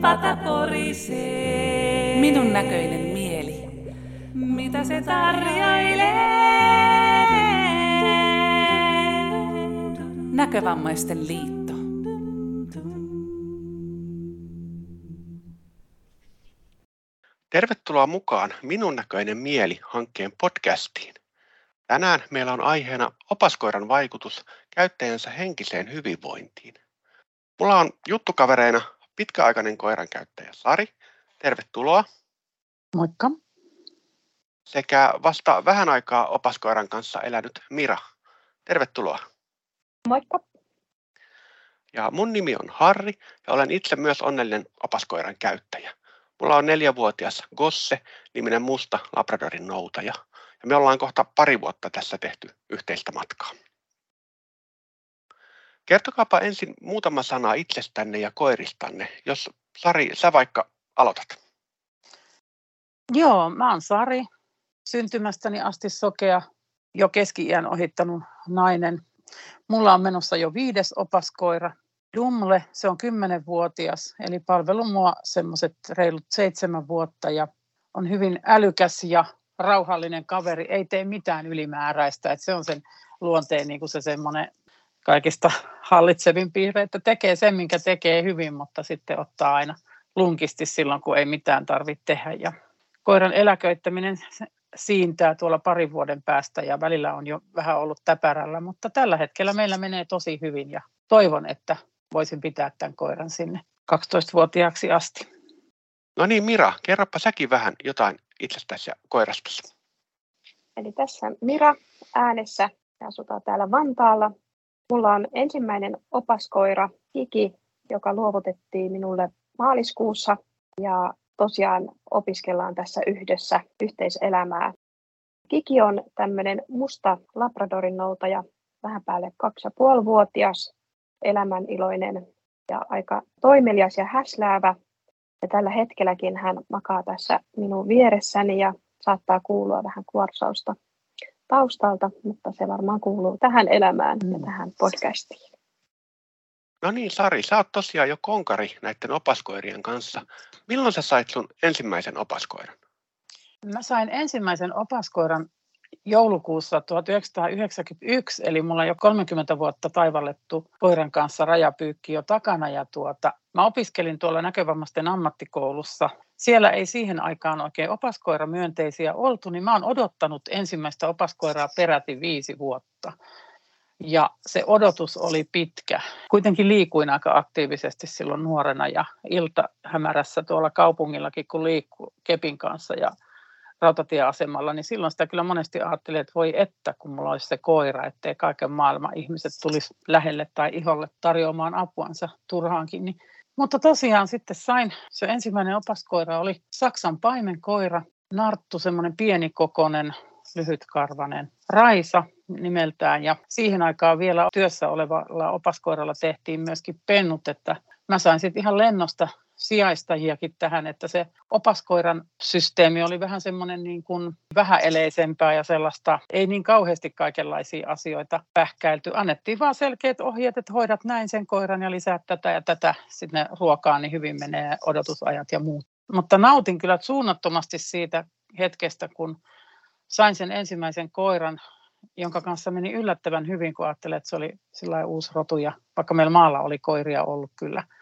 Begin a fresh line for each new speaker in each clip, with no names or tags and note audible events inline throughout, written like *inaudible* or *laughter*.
pata porisee.
Minun näköinen mieli.
Mitä se tarjoilee?
Näkövammaisten liitto.
Tervetuloa mukaan Minun näköinen mieli hankkeen podcastiin. Tänään meillä on aiheena opaskoiran vaikutus käyttäjänsä henkiseen hyvinvointiin. Mulla on juttukavereina pitkäaikainen koiran käyttäjä Sari. Tervetuloa.
Moikka.
Sekä vasta vähän aikaa opaskoiran kanssa elänyt Mira. Tervetuloa.
Moikka.
Ja mun nimi on Harri ja olen itse myös onnellinen opaskoiran käyttäjä. Mulla on neljävuotias Gosse, niminen musta Labradorin noutaja. Ja me ollaan kohta pari vuotta tässä tehty yhteistä matkaa. Kertokaapa ensin muutama sana itsestänne ja koiristanne, jos Sari, sä vaikka aloitat.
Joo, mä oon Sari, syntymästäni asti sokea, jo keski-iän ohittanut nainen. Mulla on menossa jo viides opaskoira, Dumle, se on kymmenenvuotias, eli palvelu mua semmoiset reilut seitsemän vuotta ja on hyvin älykäs ja rauhallinen kaveri, ei tee mitään ylimääräistä, että se on sen luonteen niin kuin se semmoinen kaikista hallitsevin piirre, että tekee sen, minkä tekee hyvin, mutta sitten ottaa aina lunkisti silloin, kun ei mitään tarvitse tehdä. Ja koiran eläköittäminen siintää tuolla parin vuoden päästä ja välillä on jo vähän ollut täpärällä, mutta tällä hetkellä meillä menee tosi hyvin ja toivon, että voisin pitää tämän koiran sinne 12-vuotiaaksi asti.
No niin Mira, kerropa säkin vähän jotain itsestäsi ja koirastasi.
Eli tässä Mira äänessä ja asutaan täällä Vantaalla. Mulla on ensimmäinen opaskoira Kiki, joka luovutettiin minulle maaliskuussa ja tosiaan opiskellaan tässä yhdessä yhteiselämää. Kiki on tämmöinen musta Labradorin noutaja, vähän päälle kaksi ja puoli vuotias, elämäniloinen ja aika toimelias ja häsläävä. Ja tällä hetkelläkin hän makaa tässä minun vieressäni ja saattaa kuulua vähän kuorsausta taustalta, mutta se varmaan kuuluu tähän elämään ja mm. tähän podcastiin.
No niin, Sari, sä oot tosiaan jo konkari näiden opaskoirien kanssa. Milloin sä sait sun ensimmäisen opaskoiran?
Mä sain ensimmäisen opaskoiran joulukuussa 1991, eli mulla on jo 30 vuotta taivallettu koiran kanssa rajapyykki jo takana. Ja tuota, mä opiskelin tuolla näkövammaisten ammattikoulussa. Siellä ei siihen aikaan oikein opaskoira myönteisiä oltu, niin mä oon odottanut ensimmäistä opaskoiraa peräti viisi vuotta. Ja se odotus oli pitkä. Kuitenkin liikuin aika aktiivisesti silloin nuorena ja iltahämärässä tuolla kaupungillakin, kun liikkuu kepin kanssa ja rautatieasemalla, niin silloin sitä kyllä monesti ajattelin, että voi että, kun mulla olisi se koira, ettei kaiken maailman ihmiset tulisi lähelle tai iholle tarjoamaan apuansa turhaankin. Niin. Mutta tosiaan sitten sain, se ensimmäinen opaskoira oli Saksan paimenkoira, Narttu, semmoinen pienikokoinen, lyhytkarvanen Raisa nimeltään. Ja siihen aikaan vielä työssä olevalla opaskoiralla tehtiin myöskin pennut, että mä sain sitten ihan lennosta sijaistajiakin tähän, että se opaskoiran systeemi oli vähän semmoinen niin kuin vähäeleisempää ja sellaista, ei niin kauheasti kaikenlaisia asioita pähkäilty. Annettiin vaan selkeät ohjeet, että hoidat näin sen koiran ja lisää tätä ja tätä sinne ruokaan, niin hyvin menee odotusajat ja muut. Mutta nautin kyllä suunnattomasti siitä hetkestä, kun sain sen ensimmäisen koiran, jonka kanssa meni yllättävän hyvin, kun ajattelin, että se oli sillä uusi rotu ja vaikka meillä maalla oli koiria ollut kyllä –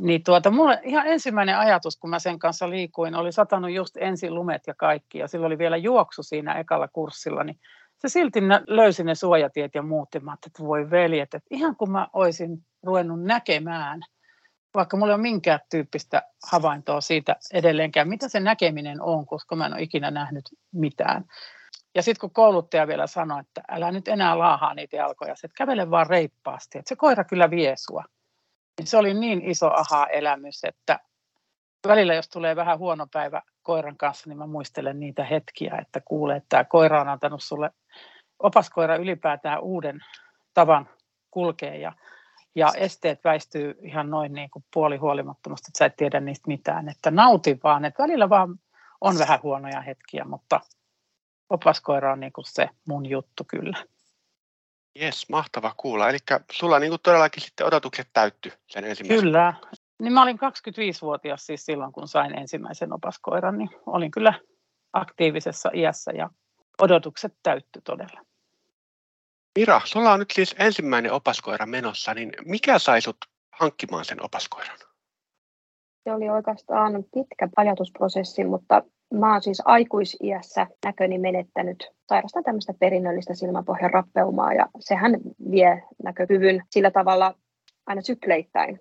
niin tuota, mulle ihan ensimmäinen ajatus, kun mä sen kanssa liikuin, oli satanut just ensin lumet ja kaikki, ja silloin oli vielä juoksu siinä ekalla kurssilla, niin se silti löysi ne suojatiet ja muut, ja mä että voi veljet, että ihan kun mä olisin ruvennut näkemään, vaikka mulla ei ole minkään tyyppistä havaintoa siitä edelleenkään, mitä se näkeminen on, koska mä en ole ikinä nähnyt mitään. Ja sitten kun kouluttaja vielä sanoi, että älä nyt enää laahaa niitä jalkoja, että kävele vaan reippaasti, että se koira kyllä vie sua se oli niin iso aha-elämys, että välillä jos tulee vähän huono päivä koiran kanssa, niin mä muistelen niitä hetkiä, että kuulee, että tämä koira on antanut sulle, opaskoira ylipäätään uuden tavan kulkea ja, ja esteet väistyy ihan noin niin kuin puoli huolimattomasti, että sä et tiedä niistä mitään, että nauti vaan, että välillä vaan on vähän huonoja hetkiä, mutta opaskoira on niin kuin se mun juttu kyllä.
Jes, mahtava kuulla. Eli sulla niin kuin todellakin sitten odotukset täytty sen ensimmäisen.
Kyllä, Niin mä olin 25-vuotias siis silloin, kun sain ensimmäisen opaskoiran, niin olin kyllä aktiivisessa iässä ja odotukset täytty todella.
Mira, sulla on nyt siis ensimmäinen opaskoira menossa, niin mikä sai sut hankkimaan sen opaskoiran?
Se oli oikeastaan pitkä ajatusprosessi, mutta mä oon siis aikuisiässä näköni menettänyt. Sairastan tämmöistä perinnöllistä silmäpohjan rappeumaa ja sehän vie näkökyvyn sillä tavalla aina sykleittäin.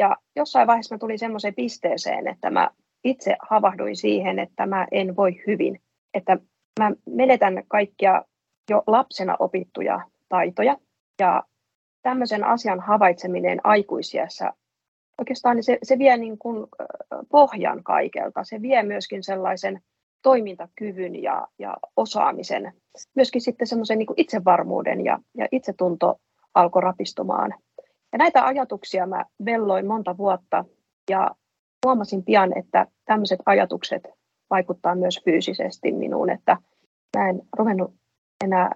Ja jossain vaiheessa mä tulin semmoiseen pisteeseen, että mä itse havahduin siihen, että mä en voi hyvin. Että mä menetän kaikkia jo lapsena opittuja taitoja. Ja tämmöisen asian havaitseminen aikuisiässä oikeastaan niin se, se vie niin kuin pohjan kaikelta. Se vie myöskin sellaisen toimintakyvyn ja, ja osaamisen, myöskin sitten semmoisen niin itsevarmuuden ja, ja itsetunto alkoi rapistumaan. Ja näitä ajatuksia mä velloin monta vuotta ja huomasin pian, että tämmöiset ajatukset vaikuttaa myös fyysisesti minuun, että mä en ruvennut enää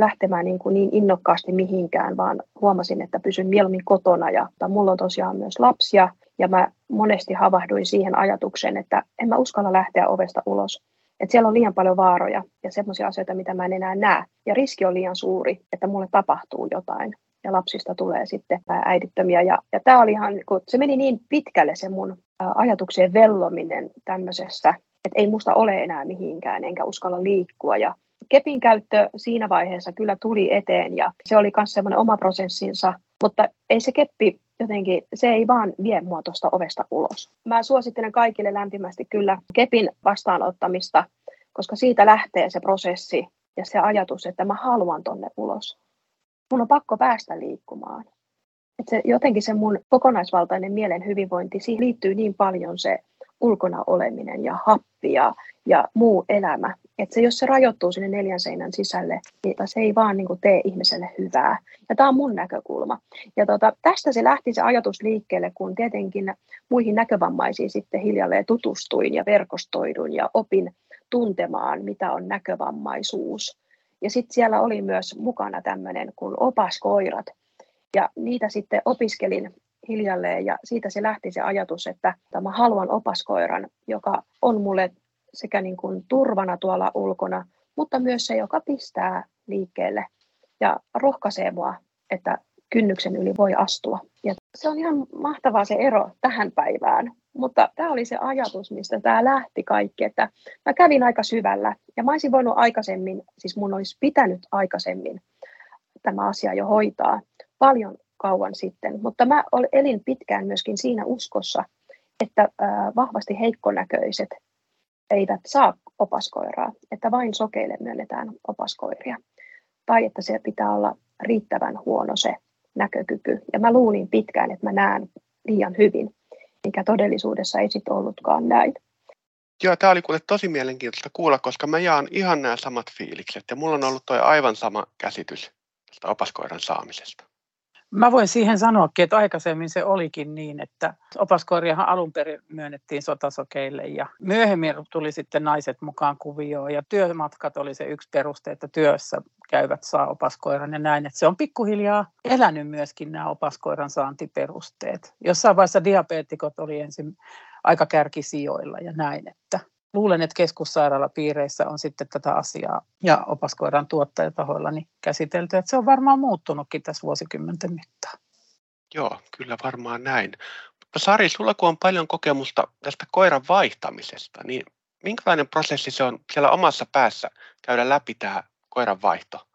lähtemään niin, kuin niin innokkaasti mihinkään, vaan huomasin, että pysyn mieluummin kotona ja mulla on tosiaan myös lapsia ja mä monesti havahduin siihen ajatukseen, että en mä uskalla lähteä ovesta ulos. Että siellä on liian paljon vaaroja ja semmoisia asioita, mitä mä en enää näe. Ja riski on liian suuri, että mulle tapahtuu jotain ja lapsista tulee sitten äidittömiä. Ja, ja tämä oli ihan, kun se meni niin pitkälle se mun ajatuksien vellominen tämmöisessä, että ei musta ole enää mihinkään, enkä uskalla liikkua. Ja kepin käyttö siinä vaiheessa kyllä tuli eteen ja se oli myös semmoinen oma prosessinsa, mutta ei se keppi jotenkin, se ei vaan vie mua tuosta ovesta ulos. Mä suosittelen kaikille lämpimästi kyllä kepin vastaanottamista, koska siitä lähtee se prosessi ja se ajatus, että mä haluan tonne ulos. Mun on pakko päästä liikkumaan. Et se, jotenkin se mun kokonaisvaltainen mielen hyvinvointi, siihen liittyy niin paljon se ulkona oleminen ja happi ja, ja muu elämä. Että se, jos se rajoittuu sinne neljän seinän sisälle, niin se ei vaan niin kuin, tee ihmiselle hyvää. Ja tämä on mun näkökulma. Ja tota, tästä se lähti se ajatus liikkeelle, kun tietenkin muihin näkövammaisiin sitten hiljalleen tutustuin ja verkostoidun ja opin tuntemaan, mitä on näkövammaisuus. Ja sitten siellä oli myös mukana tämmöinen kuin opaskoirat. Ja niitä sitten opiskelin hiljalleen ja siitä se lähti se ajatus, että mä haluan opaskoiran, joka on mulle sekä niin kuin turvana tuolla ulkona, mutta myös se, joka pistää liikkeelle ja rohkaisee mua, että kynnyksen yli voi astua. Ja se on ihan mahtavaa se ero tähän päivään. Mutta tämä oli se ajatus, mistä tämä lähti kaikki, että mä kävin aika syvällä ja mä olisin voinut aikaisemmin, siis mun olisi pitänyt aikaisemmin tämä asia jo hoitaa paljon kauan sitten, mutta mä elin pitkään myöskin siinä uskossa, että vahvasti heikkonäköiset eivät saa opaskoiraa, että vain sokeille myönnetään opaskoiria. Tai että se pitää olla riittävän huono se näkökyky. Ja mä luulin pitkään, että mä näen liian hyvin, mikä todellisuudessa ei sitten ollutkaan näin.
Joo, tämä oli kuule tosi mielenkiintoista kuulla, koska mä jaan ihan nämä samat fiilikset ja mulla on ollut toi aivan sama käsitys tästä opaskoiran saamisesta.
Mä voin siihen sanoakin, että aikaisemmin se olikin niin, että opaskoiriahan alun perin myönnettiin sotasokeille ja myöhemmin tuli sitten naiset mukaan kuvioon ja työmatkat oli se yksi peruste, että työssä käyvät saa opaskoiran ja näin. Että se on pikkuhiljaa elänyt myöskin nämä opaskoiran saantiperusteet. Jossain vaiheessa diabeetikot oli ensin aika kärkisijoilla ja näin, että luulen, että keskussairaalapiireissä on sitten tätä asiaa ja opaskoiran tuottajatahoilla niin käsitelty, että se on varmaan muuttunutkin tässä vuosikymmenten mittaan.
Joo, kyllä varmaan näin. Mutta Sari, sulla kun on paljon kokemusta tästä koiran vaihtamisesta, niin minkälainen prosessi se on siellä omassa päässä käydä läpi tämä koiran vaihto?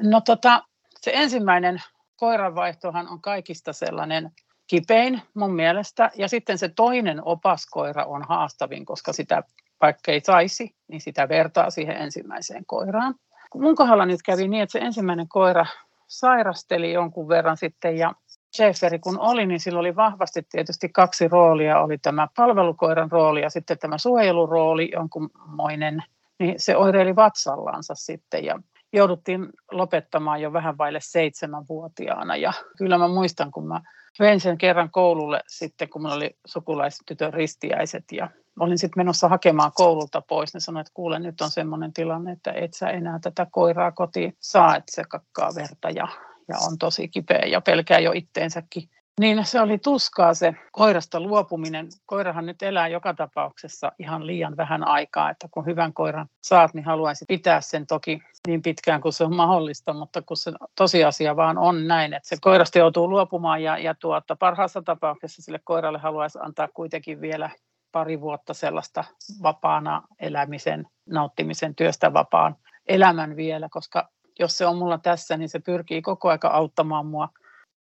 No tota, se ensimmäinen koiranvaihtohan on kaikista sellainen kipein mun mielestä. Ja sitten se toinen opaskoira on haastavin, koska sitä vaikka ei saisi, niin sitä vertaa siihen ensimmäiseen koiraan. Mun kohdalla nyt kävi niin, että se ensimmäinen koira sairasteli jonkun verran sitten ja Schäferi kun oli, niin sillä oli vahvasti tietysti kaksi roolia. Oli tämä palvelukoiran rooli ja sitten tämä suojelurooli, jonkunmoinen. Niin se oireili vatsallaansa sitten ja jouduttiin lopettamaan jo vähän vaille seitsemänvuotiaana. Ja kyllä mä muistan, kun mä vein sen kerran koululle sitten, kun minulla oli sukulaistytön ristiäiset ja olin sitten menossa hakemaan koululta pois. Ne sanoi, että kuule, nyt on semmoinen tilanne, että et sä enää tätä koiraa kotiin saa, että se kakkaa verta ja, ja on tosi kipeä ja pelkää jo itteensäkin. Niin se oli tuskaa se koirasta luopuminen. Koirahan nyt elää joka tapauksessa ihan liian vähän aikaa, että kun hyvän koiran saat, niin haluaisit pitää sen toki niin pitkään kuin se on mahdollista, mutta kun se tosiasia vaan on näin, että se koirasta joutuu luopumaan ja, ja tuota, parhaassa tapauksessa sille koiralle haluaisi antaa kuitenkin vielä pari vuotta sellaista vapaana elämisen, nauttimisen, työstä vapaan elämän vielä, koska jos se on mulla tässä, niin se pyrkii koko aika auttamaan mua.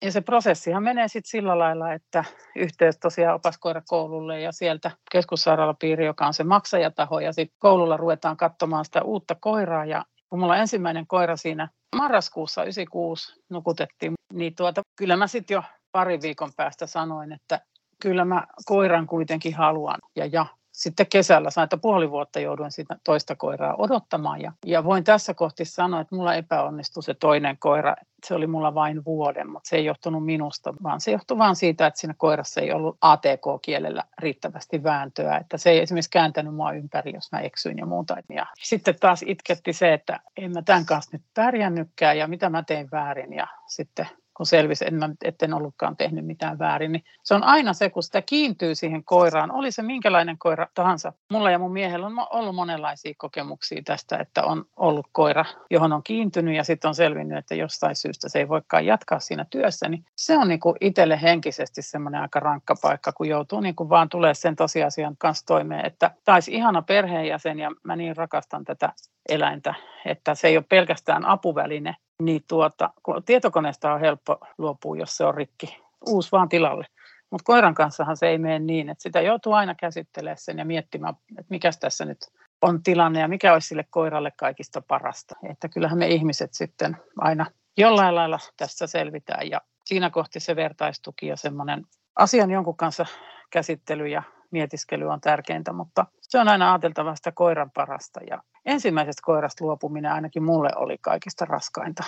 Ja se prosessihan menee sitten sillä lailla, että yhteys tosiaan opaskoirakoululle ja sieltä keskussairaalapiiri, joka on se maksajataho, ja sitten koululla ruvetaan katsomaan sitä uutta koiraa. Ja kun mulla ensimmäinen koira siinä marraskuussa 96 nukutettiin, niin tuota, kyllä mä sitten jo pari viikon päästä sanoin, että kyllä mä koiran kuitenkin haluan. Ja, ja sitten kesällä sain, että puoli vuotta jouduin sitä toista koiraa odottamaan. Ja, ja voin tässä kohti sanoa, että mulla epäonnistui se toinen koira. Se oli mulla vain vuoden, mutta se ei johtunut minusta, vaan se johtui vain siitä, että siinä koirassa ei ollut ATK-kielellä riittävästi vääntöä. Että se ei esimerkiksi kääntänyt mua ympäri, jos mä eksyin ja muuta. Ja sitten taas itketti se, että en mä tämän kanssa nyt pärjännytkään ja mitä mä tein väärin. Ja sitten kun selvisi, että en ollutkaan tehnyt mitään väärin. Niin se on aina se, kun sitä kiintyy siihen koiraan, oli se minkälainen koira tahansa. Mulla ja mun miehellä on ollut monenlaisia kokemuksia tästä, että on ollut koira, johon on kiintynyt ja sitten on selvinnyt, että jostain syystä se ei voikaan jatkaa siinä työssä. Niin se on niin itselle henkisesti semmoinen aika rankka paikka, kun joutuu niin kuin vaan tulee sen tosiasian kanssa toimeen, että taisi ihana perheenjäsen ja mä niin rakastan tätä eläintä, että se ei ole pelkästään apuväline, niin tuota, tietokoneesta on helppo luopua, jos se on rikki. Uusi vaan tilalle. Mutta koiran kanssahan se ei mene niin, että sitä joutuu aina käsittelemään sen ja miettimään, että mikä tässä nyt on tilanne ja mikä olisi sille koiralle kaikista parasta. Että kyllähän me ihmiset sitten aina jollain lailla tässä selvitään ja siinä kohti se vertaistuki ja semmoinen asian jonkun kanssa käsittely ja mietiskely on tärkeintä, mutta se on aina ajateltava sitä koiran parasta ja ensimmäisestä koirasta luopuminen ainakin mulle oli kaikista raskainta.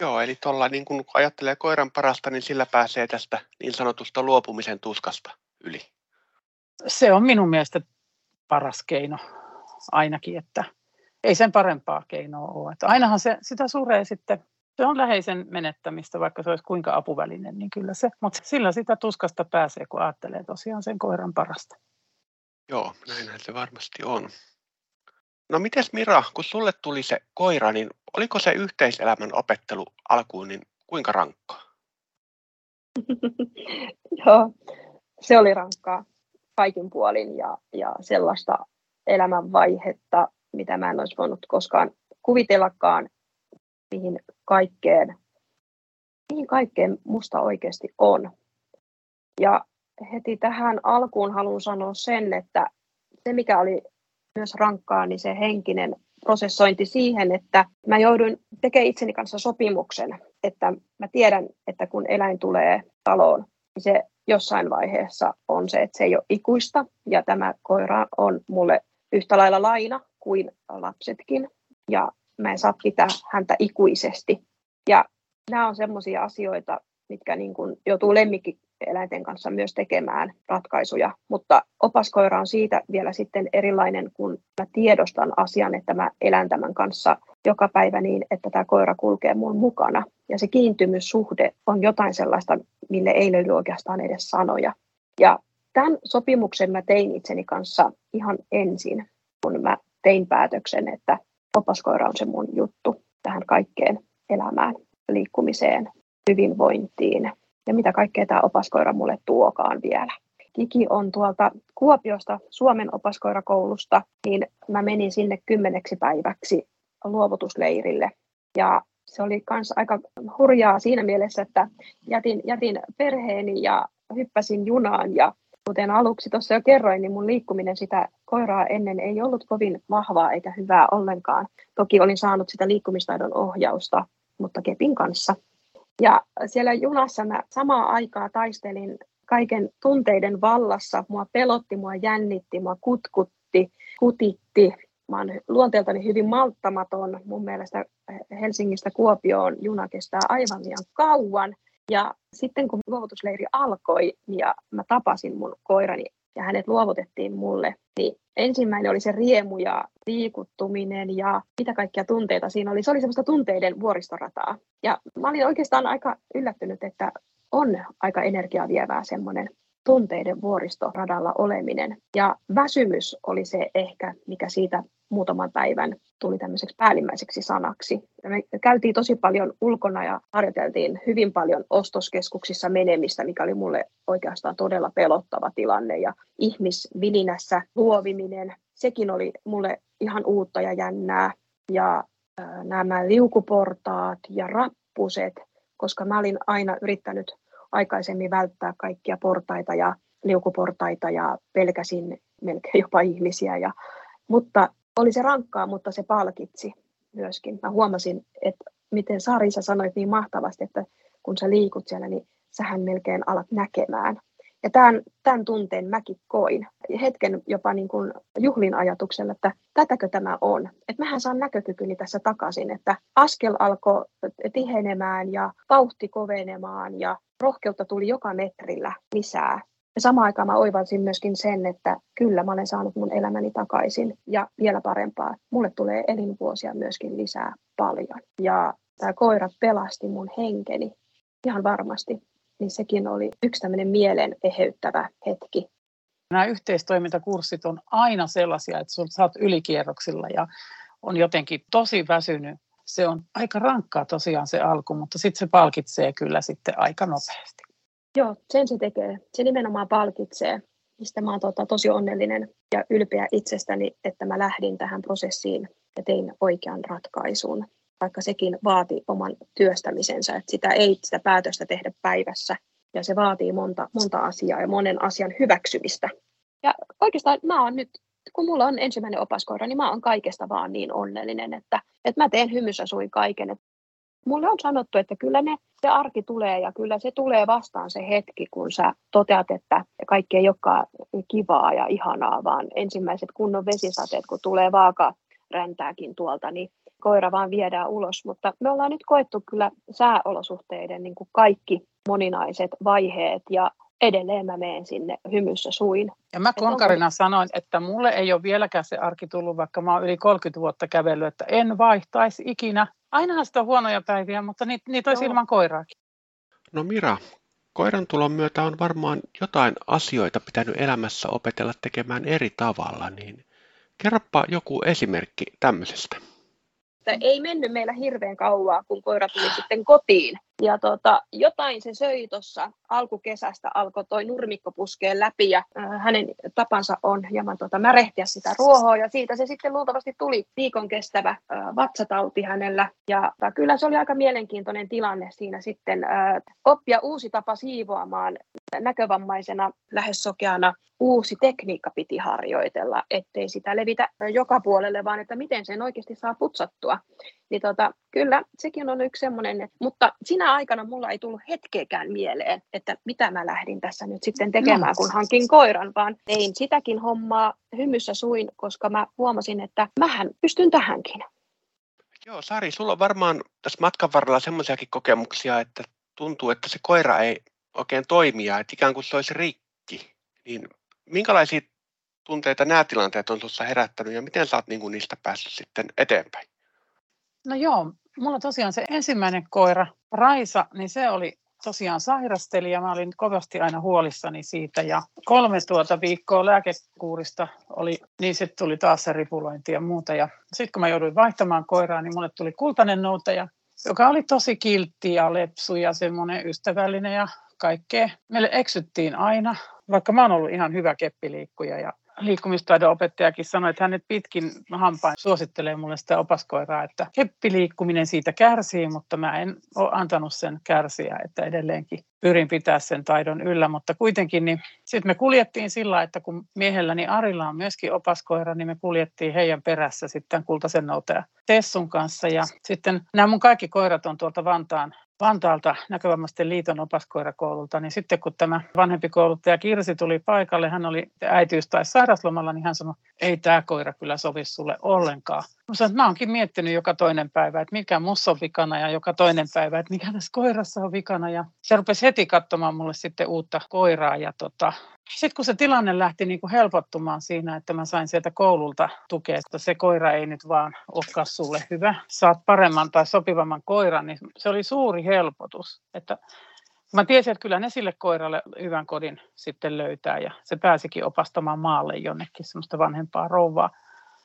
Joo, eli tuolla niin kun ajattelee koiran parasta, niin sillä pääsee tästä niin sanotusta luopumisen tuskasta yli.
Se on minun mielestä paras keino ainakin, että ei sen parempaa keinoa ole. Että ainahan se, sitä suree sitten, se on läheisen menettämistä, vaikka se olisi kuinka apuvälinen, niin kyllä se, mutta sillä sitä tuskasta pääsee, kun ajattelee tosiaan sen koiran parasta.
Joo, näinhän se varmasti on. No mites Mira, kun sulle tuli se koira, niin oliko se yhteiselämän opettelu alkuun niin kuinka rankkaa? *laughs*
Joo, se oli rankkaa kaikin puolin ja, ja sellaista elämänvaihetta, mitä mä en olisi voinut koskaan kuvitellakaan, mihin kaikkeen, mihin kaikkeen musta oikeasti on. Ja heti tähän alkuun haluan sanoa sen, että se mikä oli myös rankkaa, niin se henkinen prosessointi siihen, että mä joudun tekemään itseni kanssa sopimuksen, että mä tiedän, että kun eläin tulee taloon, niin se jossain vaiheessa on se, että se ei ole ikuista ja tämä koira on mulle yhtä lailla laina kuin lapsetkin ja mä en saa pitää häntä ikuisesti. Ja nämä on sellaisia asioita, mitkä niin kuin joutuu lemmikki eläinten kanssa myös tekemään ratkaisuja, mutta opaskoira on siitä vielä sitten erilainen, kun mä tiedostan asian, että mä elän tämän kanssa joka päivä niin, että tämä koira kulkee mun mukana. Ja se kiintymyssuhde on jotain sellaista, mille ei löydy oikeastaan edes sanoja. Ja tämän sopimuksen mä tein itseni kanssa ihan ensin, kun mä tein päätöksen, että opaskoira on se mun juttu tähän kaikkeen elämään, liikkumiseen, hyvinvointiin, ja mitä kaikkea tämä opaskoira mulle tuokaan vielä. Kiki on tuolta Kuopiosta Suomen opaskoirakoulusta, niin mä menin sinne kymmeneksi päiväksi luovutusleirille. Ja se oli myös aika hurjaa siinä mielessä, että jätin, jätin perheeni ja hyppäsin junaan ja kuten aluksi tuossa jo kerroin, niin mun liikkuminen sitä koiraa ennen ei ollut kovin vahvaa eikä hyvää ollenkaan. Toki olin saanut sitä liikkumistaidon ohjausta, mutta kepin kanssa. Ja siellä junassa mä samaa aikaa taistelin kaiken tunteiden vallassa. Mua pelotti, mua jännitti, mua kutkutti, kutitti. Mä oon luonteeltani hyvin malttamaton. Mun mielestä Helsingistä Kuopioon juna kestää aivan liian kauan. Ja sitten kun luovutusleiri alkoi ja mä tapasin mun koirani ja hänet luovutettiin mulle, niin ensimmäinen oli se riemu ja liikuttuminen ja mitä kaikkia tunteita siinä oli. Se oli semmoista tunteiden vuoristorataa. Ja mä olin oikeastaan aika yllättynyt, että on aika energiaa vievää semmoinen tunteiden vuoristoradalla oleminen. Ja väsymys oli se ehkä, mikä siitä muutaman päivän tuli tämmöiseksi päällimmäiseksi sanaksi. Me käytiin tosi paljon ulkona ja harjoiteltiin hyvin paljon ostoskeskuksissa menemistä, mikä oli mulle oikeastaan todella pelottava tilanne. Ja ihmisvilinässä luoviminen, sekin oli mulle ihan uutta ja jännää. Ja nämä liukuportaat ja rappuset, koska mä olin aina yrittänyt aikaisemmin välttää kaikkia portaita ja liukuportaita ja pelkäsin melkein jopa ihmisiä. Ja, mutta oli se rankkaa, mutta se palkitsi myöskin. Mä huomasin, että miten Sari sä sanoit niin mahtavasti, että kun sä liikut siellä, niin sähän melkein alat näkemään. Ja tämän, tämän tunteen mäkin koin. Hetken jopa niin kuin juhlin ajatuksella, että tätäkö tämä on. Että mähän saan näkökykyni tässä takaisin, että askel alkoi tihenemään ja vauhti kovenemaan ja rohkeutta tuli joka metrillä lisää. Ja samaan aikaan mä oivalsin myöskin sen, että kyllä mä olen saanut mun elämäni takaisin ja vielä parempaa. Mulle tulee elinvuosia myöskin lisää paljon. Ja tämä koira pelasti mun henkeni ihan varmasti. Niin sekin oli yksi tämmöinen mielen eheyttävä hetki.
Nämä yhteistoimintakurssit on aina sellaisia, että sä oot ylikierroksilla ja on jotenkin tosi väsynyt. Se on aika rankkaa tosiaan se alku, mutta sitten se palkitsee kyllä sitten aika nopeasti.
Joo, sen se tekee. Se nimenomaan palkitsee. Mistä mä oon tota, tosi onnellinen ja ylpeä itsestäni, että mä lähdin tähän prosessiin ja tein oikean ratkaisun. Vaikka sekin vaati oman työstämisensä, että sitä ei sitä päätöstä tehdä päivässä. Ja se vaatii monta, monta asiaa ja monen asian hyväksymistä. Ja oikeastaan mä oon nyt, kun mulla on ensimmäinen opaskoira, niin mä oon kaikesta vaan niin onnellinen, että, että mä teen hymyssä sui kaiken. Että mulle on sanottu, että kyllä ne, se arki tulee ja kyllä se tulee vastaan se hetki, kun sä toteat, että kaikki ei olekaan kivaa ja ihanaa, vaan ensimmäiset kunnon vesisateet, kun tulee vaaka räntääkin tuolta, niin koira vaan viedään ulos. Mutta me ollaan nyt koettu kyllä sääolosuhteiden niin kuin kaikki moninaiset vaiheet ja edelleen mä menen sinne hymyssä suin.
Ja mä konkarina onko... sanoin, että mulle ei ole vieläkään se arki tullut, vaikka mä oon yli 30 vuotta kävellyt, että en vaihtaisi ikinä. Ainahan sitä on huonoja päiviä, mutta niitä, niitä olisi ilman koiraakin.
No Mira, koiran tulon myötä on varmaan jotain asioita pitänyt elämässä opetella tekemään eri tavalla, niin kerropa joku esimerkki tämmöisestä
ei mennyt meillä hirveän kauaa, kun koira tuli sitten kotiin. Ja tota, jotain se söi tuossa alkukesästä, alkoi toi nurmikko puskeen läpi ja hänen tapansa on hieman tota, märehtiä sitä ruohoa ja siitä se sitten luultavasti tuli viikon kestävä vatsatauti hänellä. Ja äh, kyllä se oli aika mielenkiintoinen tilanne siinä sitten oppia uusi tapa siivoamaan näkövammaisena lähes sokeana uusi tekniikka piti harjoitella, ettei sitä levitä joka puolelle, vaan että miten sen oikeasti saa putsattua. Niin tota, kyllä, sekin on yksi semmoinen, mutta sinä aikana mulla ei tullut hetkeäkään mieleen, että mitä mä lähdin tässä nyt sitten tekemään, kun hankin koiran, vaan tein sitäkin hommaa hymyssä suin, koska mä huomasin, että mähän pystyn tähänkin.
Joo, Sari, sulla on varmaan tässä matkan varrella semmoisiakin kokemuksia, että tuntuu, että se koira ei oikein toimia, että ikään kuin se olisi rikki. Niin minkälaisia tunteita nämä tilanteet on sinussa herättänyt ja miten sä oot niin niistä päässyt sitten eteenpäin?
No joo, mulla tosiaan se ensimmäinen koira, Raisa, niin se oli tosiaan sairasteli ja mä olin kovasti aina huolissani siitä ja kolme tuota viikkoa lääkekuurista oli, niin sitten tuli taas se ripulointi ja muuta ja sitten kun mä jouduin vaihtamaan koiraa, niin mulle tuli kultainen noutaja, joka oli tosi kiltti ja lepsu ja semmoinen ystävällinen ja kaikkea. Meille eksyttiin aina, vaikka mä oon ollut ihan hyvä keppiliikkuja ja liikkumistaidon opettajakin sanoi, että hänet pitkin hampain suosittelee mulle sitä opaskoiraa, että keppiliikkuminen siitä kärsii, mutta mä en ole antanut sen kärsiä, että edelleenkin pyrin pitää sen taidon yllä, mutta kuitenkin niin sitten me kuljettiin sillä, että kun miehelläni Arilla on myöskin opaskoira, niin me kuljettiin heidän perässä sitten kultaisen noutaja Tessun kanssa. Ja sitten nämä mun kaikki koirat on tuolta Vantaan Vantaalta näkövammaisten liiton opaskoirakoululta, niin sitten kun tämä vanhempi kouluttaja Kirsi tuli paikalle, hän oli äitiys- tai sairaslomalla, niin hän sanoi, ei tämä koira kyllä sovi sulle ollenkaan. Mä sanoin, mä oonkin miettinyt joka toinen päivä, että mikä mussa on vikana ja joka toinen päivä, että mikä tässä koirassa on vikana. Ja se rupesi heti katsomaan mulle sitten uutta koiraa ja tota, sitten kun se tilanne lähti niin kuin helpottumaan siinä, että mä sain sieltä koululta tukea, että se koira ei nyt vaan olekaan sulle hyvä, saat paremman tai sopivamman koiran, niin se oli suuri helpotus. Että Mä tiesin, että kyllä ne sille koiralle hyvän kodin sitten löytää ja se pääsikin opastamaan maalle jonnekin semmoista vanhempaa rouvaa.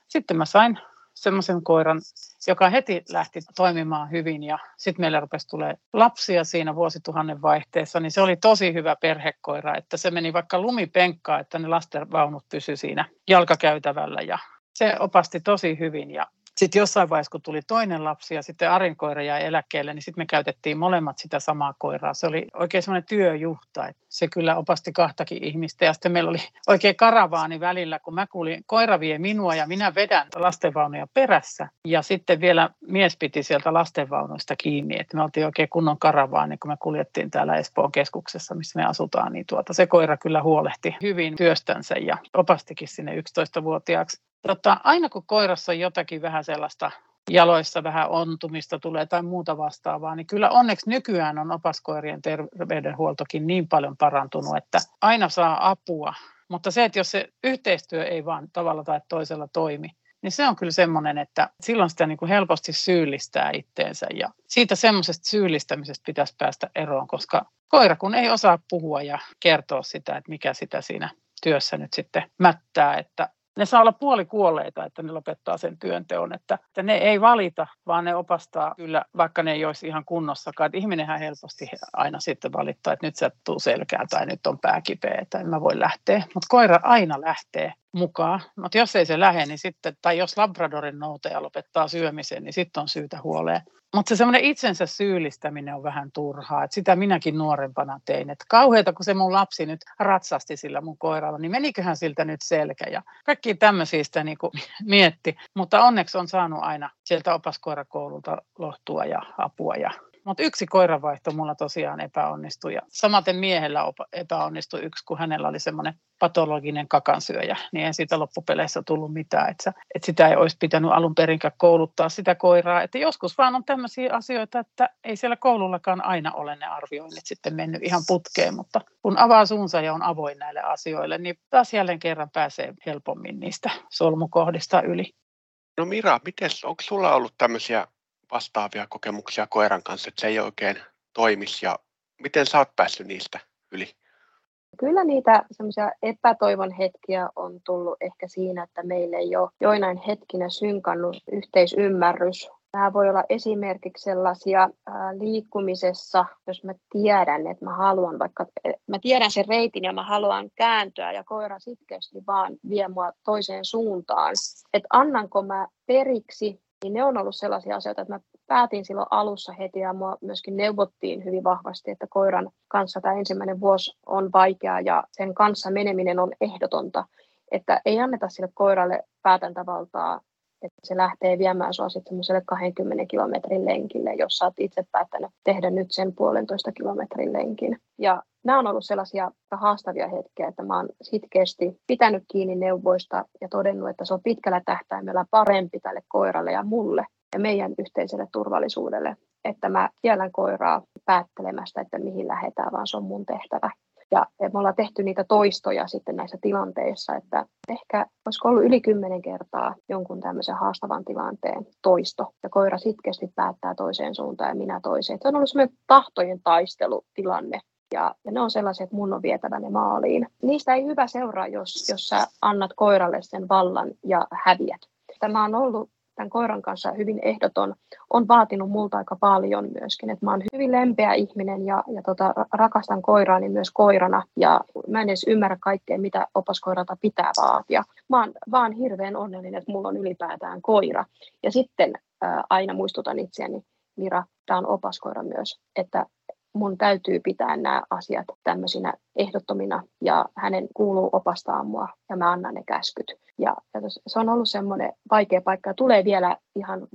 Sitten mä sain semmoisen koiran, joka heti lähti toimimaan hyvin ja sitten meillä rupesi tulee lapsia siinä vuosituhannen vaihteessa, niin se oli tosi hyvä perhekoira, että se meni vaikka lumipenkkaan, että ne lastenvaunut pysy siinä jalkakäytävällä ja se opasti tosi hyvin ja sitten jossain vaiheessa, kun tuli toinen lapsi ja sitten Arin koira jäi eläkkeelle, niin sitten me käytettiin molemmat sitä samaa koiraa. Se oli oikein semmoinen työjuhta, että se kyllä opasti kahtakin ihmistä. Ja sitten meillä oli oikein karavaani välillä, kun mä kuulin, koira vie minua ja minä vedän lastenvaunuja perässä. Ja sitten vielä mies piti sieltä lastenvaunuista kiinni, että me oltiin oikein kunnon karavaani, kun me kuljettiin täällä Espoon keskuksessa, missä me asutaan. Niin tuota, se koira kyllä huolehti hyvin työstänsä ja opastikin sinne 11-vuotiaaksi tota, aina kun koirassa on jotakin vähän sellaista jaloissa vähän ontumista tulee tai muuta vastaavaa, niin kyllä onneksi nykyään on opaskoirien terveydenhuoltokin niin paljon parantunut, että aina saa apua. Mutta se, että jos se yhteistyö ei vaan tavalla tai toisella toimi, niin se on kyllä semmoinen, että silloin sitä niin kuin helposti syyllistää itteensä ja siitä semmoisesta syyllistämisestä pitäisi päästä eroon, koska koira kun ei osaa puhua ja kertoa sitä, että mikä sitä siinä työssä nyt sitten mättää, että ne saa olla puolikuolleita, että ne lopettaa sen työnteon, että, että ne ei valita, vaan ne opastaa kyllä, vaikka ne ei olisi ihan kunnossakaan. Että ihminenhän helposti aina sitten valittaa, että nyt se tuu selkää tai nyt on pää kipeä, että en mä voi lähteä. Mutta koira aina lähtee mukaan, mutta jos ei se lähde, niin sitten, tai jos Labradorin noutaja lopettaa syömisen, niin sitten on syytä huoleen. Mutta se semmoinen itsensä syyllistäminen on vähän turhaa, että sitä minäkin nuorempana tein. Että kauheita, kun se mun lapsi nyt ratsasti sillä mun koiralla, niin meniköhän siltä nyt selkä ja kaikki tämmöisiä sitä niin *laughs* mietti. Mutta onneksi on saanut aina sieltä opaskoirakoululta lohtua ja apua ja mutta yksi koiravaihto mulla tosiaan epäonnistui. Ja samaten miehellä epäonnistui yksi, kun hänellä oli semmoinen patologinen kakansyöjä, niin ei siitä loppupeleissä tullut mitään. Että, että sitä ei olisi pitänyt alun perinkään kouluttaa sitä koiraa. Että joskus vaan on tämmöisiä asioita, että ei siellä koulullakaan aina ole ne arvioinnit sitten mennyt ihan putkeen, mutta kun avaa suunsa ja on avoin näille asioille, niin taas jälleen kerran pääsee helpommin niistä solmukohdista yli.
No Mira, miten, onko sulla ollut tämmöisiä vastaavia kokemuksia koiran kanssa, että se ei oikein toimisi ja miten sä oot päässyt niistä yli?
Kyllä niitä semmoisia epätoivon hetkiä on tullut ehkä siinä, että meille ei ole joinain hetkinä synkannut yhteisymmärrys. Tämä voi olla esimerkiksi sellaisia liikkumisessa, jos mä tiedän, että mä haluan vaikka, mä tiedän sen reitin ja mä haluan kääntyä ja koira sitkeästi vaan vie mua toiseen suuntaan. Että annanko mä periksi niin ne on ollut sellaisia asioita, että mä päätin silloin alussa heti ja mua myöskin neuvottiin hyvin vahvasti, että koiran kanssa tämä ensimmäinen vuosi on vaikeaa ja sen kanssa meneminen on ehdotonta, että ei anneta sille koiralle päätäntävaltaa, että se lähtee viemään sinua sitten semmoiselle 20 kilometrin lenkille, jos sä oot itse päättänyt tehdä nyt sen puolentoista kilometrin lenkin. Ja nämä on ollut sellaisia haastavia hetkiä, että mä oon sitkeästi pitänyt kiinni neuvoista ja todennut, että se on pitkällä tähtäimellä parempi tälle koiralle ja mulle ja meidän yhteiselle turvallisuudelle, että mä kiellän koiraa päättelemästä, että mihin lähdetään, vaan se on mun tehtävä. Ja me ollaan tehty niitä toistoja sitten näissä tilanteissa, että ehkä olisiko ollut yli kymmenen kertaa jonkun tämmöisen haastavan tilanteen toisto. Ja koira sitkeästi päättää toiseen suuntaan ja minä toiseen. Se on ollut semmoinen tahtojen taistelutilanne. Ja, ja ne on sellaiset, että mun on vietävä ne maaliin. Niistä ei hyvä seuraa, jos, jos sä annat koiralle sen vallan ja häviät. Tämä on ollut tämän koiran kanssa hyvin ehdoton, on vaatinut multa aika paljon myöskin. Et mä oon hyvin lempeä ihminen ja, ja tota, rakastan koiraani myös koirana ja mä en edes ymmärrä kaikkea, mitä opaskoiralta pitää vaatia. Mä oon vaan hirveän onnellinen, että mulla on ylipäätään koira. Ja sitten ää, aina muistutan itseäni, Mira, tämä on opaskoira myös, että mun täytyy pitää nämä asiat tämmöisinä ehdottomina ja hänen kuuluu opastaa mua ja mä annan ne käskyt. Ja, ja se on ollut semmoinen vaikea paikka ja tulee vielä ihan,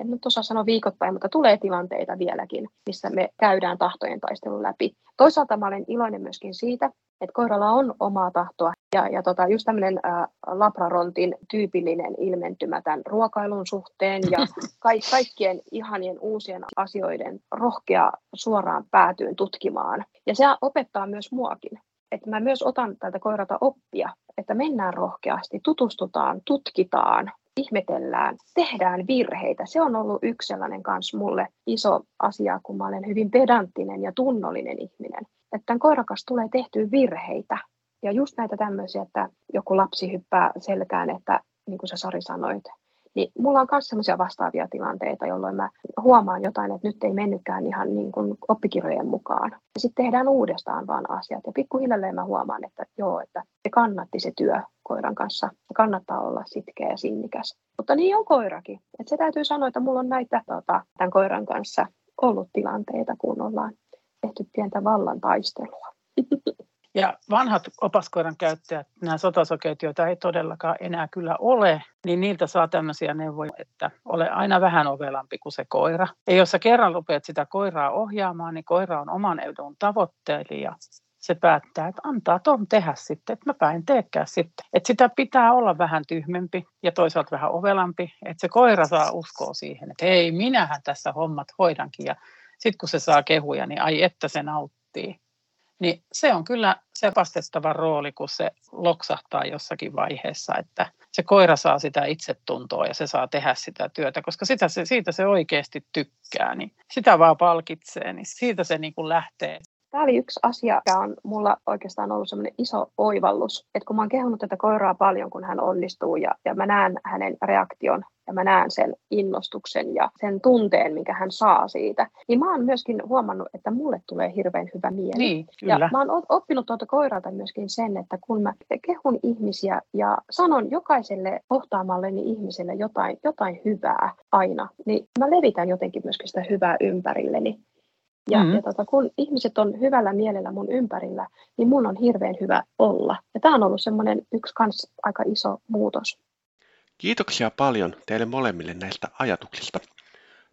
en nyt osaa sanoa viikoittain, mutta tulee tilanteita vieläkin, missä me käydään tahtojen taistelun läpi. Toisaalta mä olen iloinen myöskin siitä, että koiralla on omaa tahtoa ja, ja tota, just tämmöinen ä, labrarontin tyypillinen ilmentymä tämän ruokailun suhteen ja *laughs* ka- kaikkien ihanien uusien asioiden rohkea suoraan päätyyn tutkimaan. Ja se opettaa myös muakin. Että mä myös otan tältä koiralta oppia, että mennään rohkeasti, tutustutaan, tutkitaan, ihmetellään, tehdään virheitä. Se on ollut yksi sellainen kanssa mulle iso asia, kun mä olen hyvin pedanttinen ja tunnollinen ihminen. Että tämän koirakas tulee tehtyä virheitä. Ja just näitä tämmöisiä, että joku lapsi hyppää selkään, että niin kuin sä Sari sanoit, niin mulla on myös sellaisia vastaavia tilanteita, jolloin mä huomaan jotain, että nyt ei mennytkään ihan niin kuin oppikirjojen mukaan. Ja sitten tehdään uudestaan vaan asiat. Ja pikkuhiljalleen mä huomaan, että joo, että se kannatti se työ koiran kanssa. Se kannattaa olla sitkeä ja sinnikäs. Mutta niin on koirakin. Et se täytyy sanoa, että mulla on näitä tota, tämän koiran kanssa ollut tilanteita, kun ollaan tehty pientä vallan taistelua. *laughs*
Ja vanhat opaskoiran käyttäjät, nämä sotasokeet, joita ei todellakaan enää kyllä ole, niin niiltä saa tämmöisiä neuvoja, että ole aina vähän ovelampi kuin se koira. Ja jos sä kerran rupeat sitä koiraa ohjaamaan, niin koira on oman edun tavoittelija. Se päättää, että antaa tuon tehdä sitten, että mä päin teekään sitten. Että sitä pitää olla vähän tyhmempi ja toisaalta vähän ovelampi, että se koira saa uskoa siihen, että hei, minähän tässä hommat hoidankin. Ja sitten kun se saa kehuja, niin ai että se nauttii niin se on kyllä se vastettava rooli, kun se loksahtaa jossakin vaiheessa, että se koira saa sitä itsetuntoa ja se saa tehdä sitä työtä, koska sitä se, siitä se oikeasti tykkää, niin sitä vaan palkitsee, niin siitä se niin kuin lähtee.
Tämä oli yksi asia, joka on mulla oikeastaan ollut semmoinen iso oivallus, että kun mä oon kehunut tätä koiraa paljon, kun hän onnistuu ja, ja mä näen hänen reaktion ja mä näen sen innostuksen ja sen tunteen, minkä hän saa siitä, niin mä oon myöskin huomannut, että mulle tulee hirveän hyvä mieli.
Niin, kyllä.
Ja mä oon oppinut tuolta koiralta myöskin sen, että kun mä kehun ihmisiä ja sanon jokaiselle kohtaamalleni ihmiselle jotain, jotain hyvää aina, niin mä levitän jotenkin myöskin sitä hyvää ympärilleni. Ja, mm-hmm. ja tota, kun ihmiset on hyvällä mielellä mun ympärillä, niin mun on hirveän hyvä olla. Ja tämä on ollut semmoinen yksi kans aika iso muutos.
Kiitoksia paljon teille molemmille näistä ajatuksista.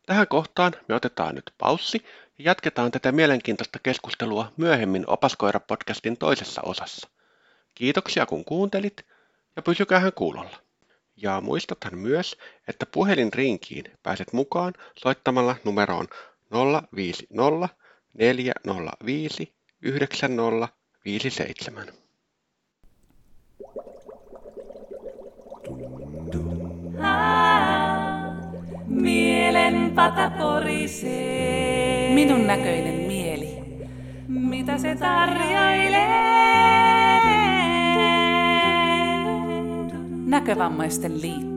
Tähän kohtaan me otetaan nyt paussi ja jatketaan tätä mielenkiintoista keskustelua myöhemmin Opaskoira-podcastin toisessa osassa. Kiitoksia kun kuuntelit ja pysykäähän kuulolla. Ja muistathan myös, että puhelinrinkiin pääset mukaan soittamalla numeroon 050 405 9057.
pata porisee.
Minun näköinen mieli.
Mitä se tarjoilee?
Näkövammaisten liitto.